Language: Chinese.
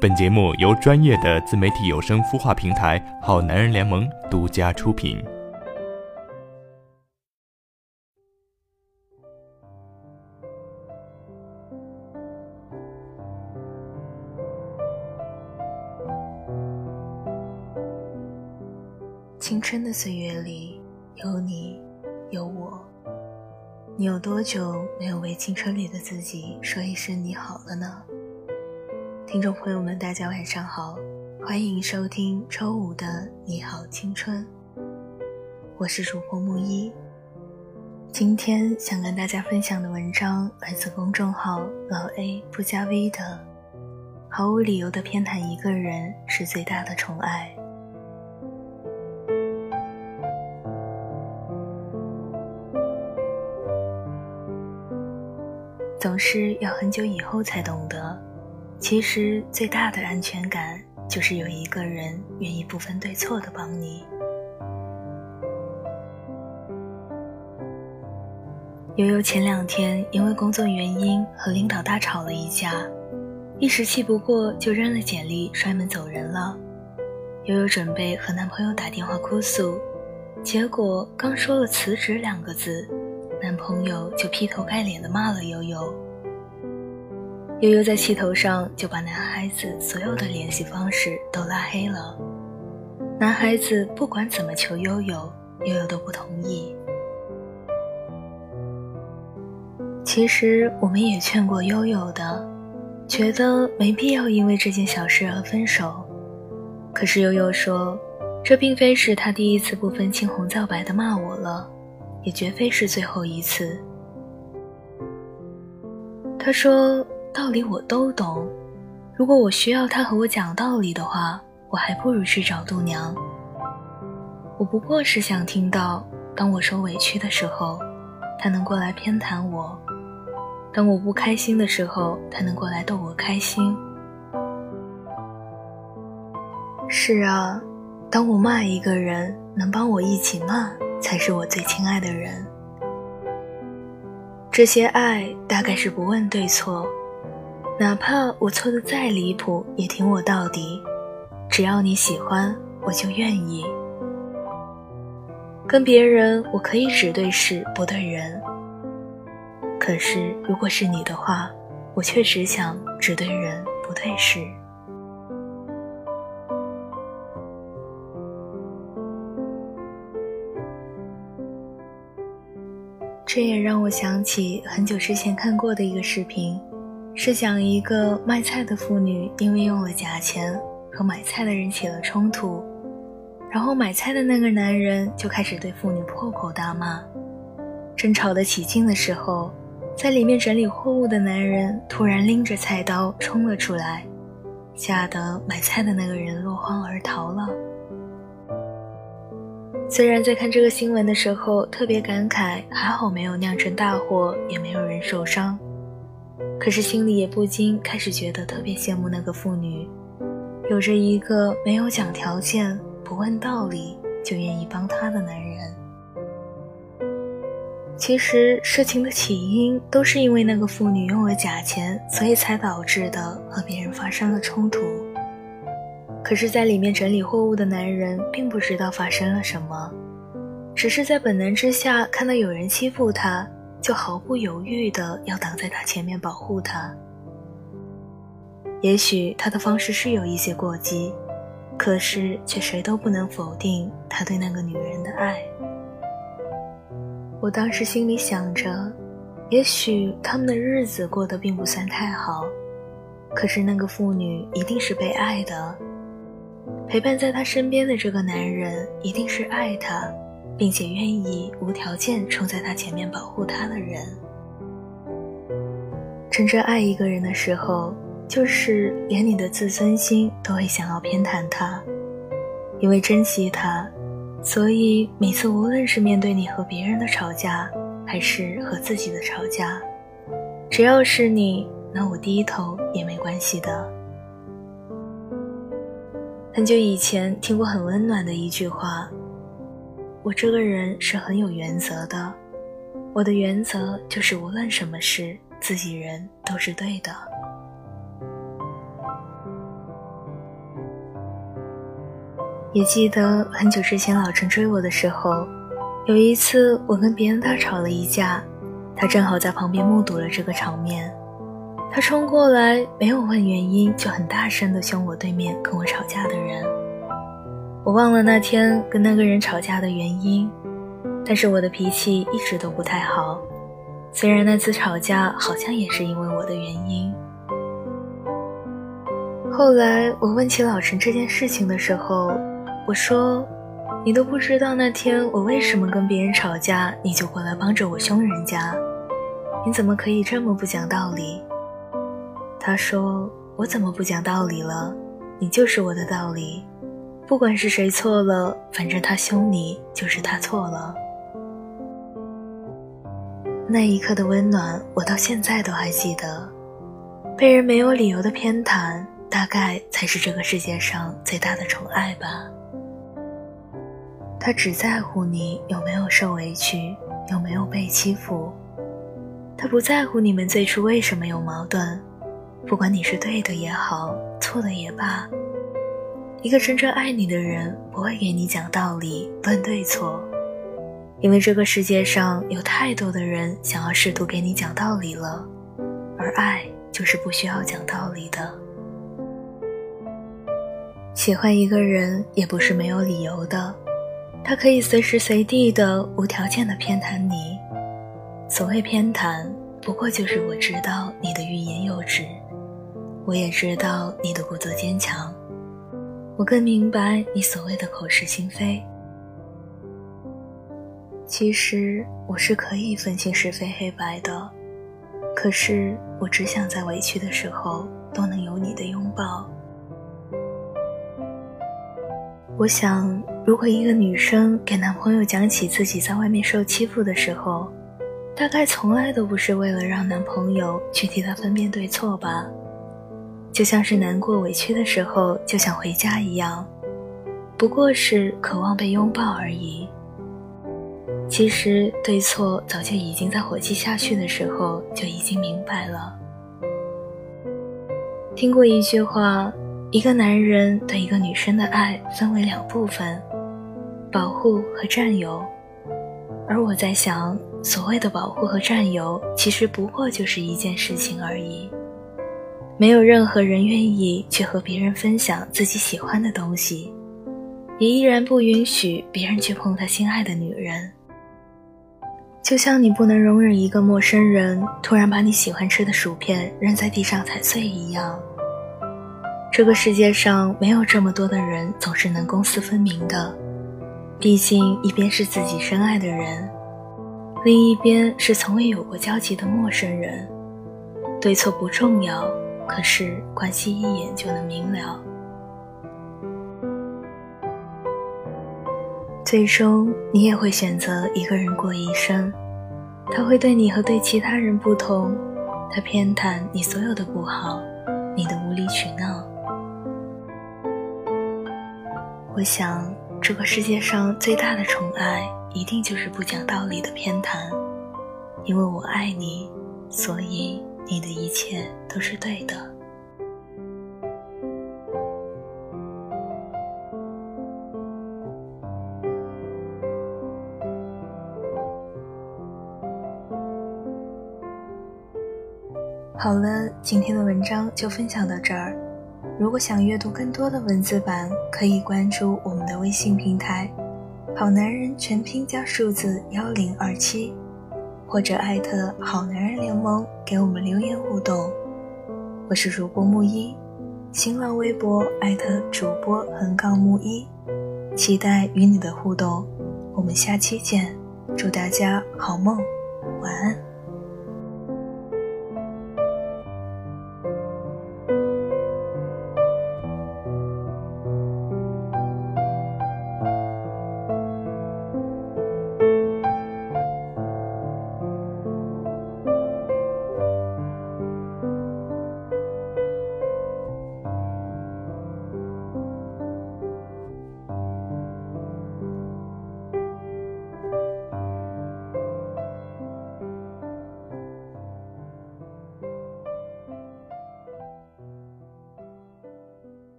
本节目由专业的自媒体有声孵化平台好男人联盟独家出品。青春的岁月里，有你，有我。你有多久没有为青春里的自己说一声你好了呢？听众朋友们，大家晚上好，欢迎收听周五的《你好青春》，我是主播木一。今天想跟大家分享的文章来自公众号老 A 不加 V 的，毫无理由的偏袒一个人是最大的宠爱。总是要很久以后才懂得。其实最大的安全感，就是有一个人愿意不分对错的帮你。悠悠前两天因为工作原因和领导大吵了一架，一时气不过就扔了简历摔门走人了。悠悠准备和男朋友打电话哭诉，结果刚说了辞职两个字，男朋友就劈头盖脸的骂了悠悠。悠悠在气头上就把男孩子所有的联系方式都拉黑了。男孩子不管怎么求悠悠，悠悠都不同意。其实我们也劝过悠悠的，觉得没必要因为这件小事而分手。可是悠悠说，这并非是他第一次不分青红皂白的骂我了，也绝非是最后一次。他说。道理我都懂，如果我需要他和我讲道理的话，我还不如去找度娘。我不过是想听到，当我受委屈的时候，他能过来偏袒我；当我不开心的时候，他能过来逗我开心。是啊，当我骂一个人，能帮我一起骂，才是我最亲爱的人。这些爱，大概是不问对错。哪怕我错的再离谱，也挺我到底。只要你喜欢，我就愿意。跟别人我可以只对事不对人，可是如果是你的话，我却只想只对人不对事。这也让我想起很久之前看过的一个视频。是讲一个卖菜的妇女，因为用了假钱和买菜的人起了冲突，然后买菜的那个男人就开始对妇女破口大骂。争吵得起劲的时候，在里面整理货物的男人突然拎着菜刀冲了出来，吓得买菜的那个人落荒而逃了。虽然在看这个新闻的时候特别感慨，还好没有酿成大祸，也没有人受伤。可是心里也不禁开始觉得特别羡慕那个妇女，有着一个没有讲条件、不问道理就愿意帮她的男人。其实事情的起因都是因为那个妇女用了假钱，所以才导致的和别人发生了冲突。可是，在里面整理货物的男人并不知道发生了什么，只是在本能之下看到有人欺负他。就毫不犹豫的要挡在他前面保护他。也许他的方式是有一些过激，可是却谁都不能否定他对那个女人的爱。我当时心里想着，也许他们的日子过得并不算太好，可是那个妇女一定是被爱的，陪伴在她身边的这个男人一定是爱她。并且愿意无条件冲在他前面保护他的人，真正爱一个人的时候，就是连你的自尊心都会想要偏袒他，因为珍惜他，所以每次无论是面对你和别人的吵架，还是和自己的吵架，只要是你，那我低头也没关系的。很久以前听过很温暖的一句话。我这个人是很有原则的我的原则就是无论什么事自己人都是对的。也记得很久之前老陈追我的时候有一次我跟别人大吵了一架他正好在旁边目睹了这个场面。他冲过来没有问原因就很大声的凶我对面跟我吵架的人。我忘了那天跟那个人吵架的原因，但是我的脾气一直都不太好。虽然那次吵架好像也是因为我的原因。后来我问起老陈这件事情的时候，我说：“你都不知道那天我为什么跟别人吵架，你就过来帮着我凶人家，你怎么可以这么不讲道理？”他说：“我怎么不讲道理了？你就是我的道理。不管是谁错了，反正他凶你就是他错了。”那一刻的温暖，我到现在都还记得。被人没有理由的偏袒，大概才是这个世界上最大的宠爱吧。他只在乎你有没有受委屈，有没有被欺负。他不在乎你们最初为什么有矛盾。不管你是对的也好，错的也罢，一个真正爱你的人不会给你讲道理、论对错，因为这个世界上有太多的人想要试图给你讲道理了，而爱就是不需要讲道理的。喜欢一个人也不是没有理由的，他可以随时随地的无条件的偏袒你。所谓偏袒，不过就是我知道你的欲言又止。我也知道你的故作坚强，我更明白你所谓的口是心非。其实我是可以分清是非黑白的，可是我只想在委屈的时候都能有你的拥抱。我想，如果一个女生给男朋友讲起自己在外面受欺负的时候，大概从来都不是为了让男朋友去替她分辨对错吧。就像是难过委屈的时候就想回家一样，不过是渴望被拥抱而已。其实对错早就已经在火气下去的时候就已经明白了。听过一句话，一个男人对一个女生的爱分为两部分，保护和占有。而我在想，所谓的保护和占有，其实不过就是一件事情而已。没有任何人愿意去和别人分享自己喜欢的东西，也依然不允许别人去碰他心爱的女人。就像你不能容忍一个陌生人突然把你喜欢吃的薯片扔在地上踩碎一样。这个世界上没有这么多的人总是能公私分明的，毕竟一边是自己深爱的人，另一边是从未有过交集的陌生人，对错不重要。可是关系一眼就能明了，最终你也会选择一个人过一生。他会对你和对其他人不同，他偏袒你所有的不好，你的无理取闹。我想，这个世界上最大的宠爱，一定就是不讲道理的偏袒。因为我爱你，所以。你的一切都是对的。好了，今天的文章就分享到这儿。如果想阅读更多的文字版，可以关注我们的微信平台“好男人”全拼加数字幺零二七。或者艾特好男人联盟给我们留言互动，我是主播木一，新浪微博艾特主播横杠木一，期待与你的互动，我们下期见，祝大家好梦，晚安。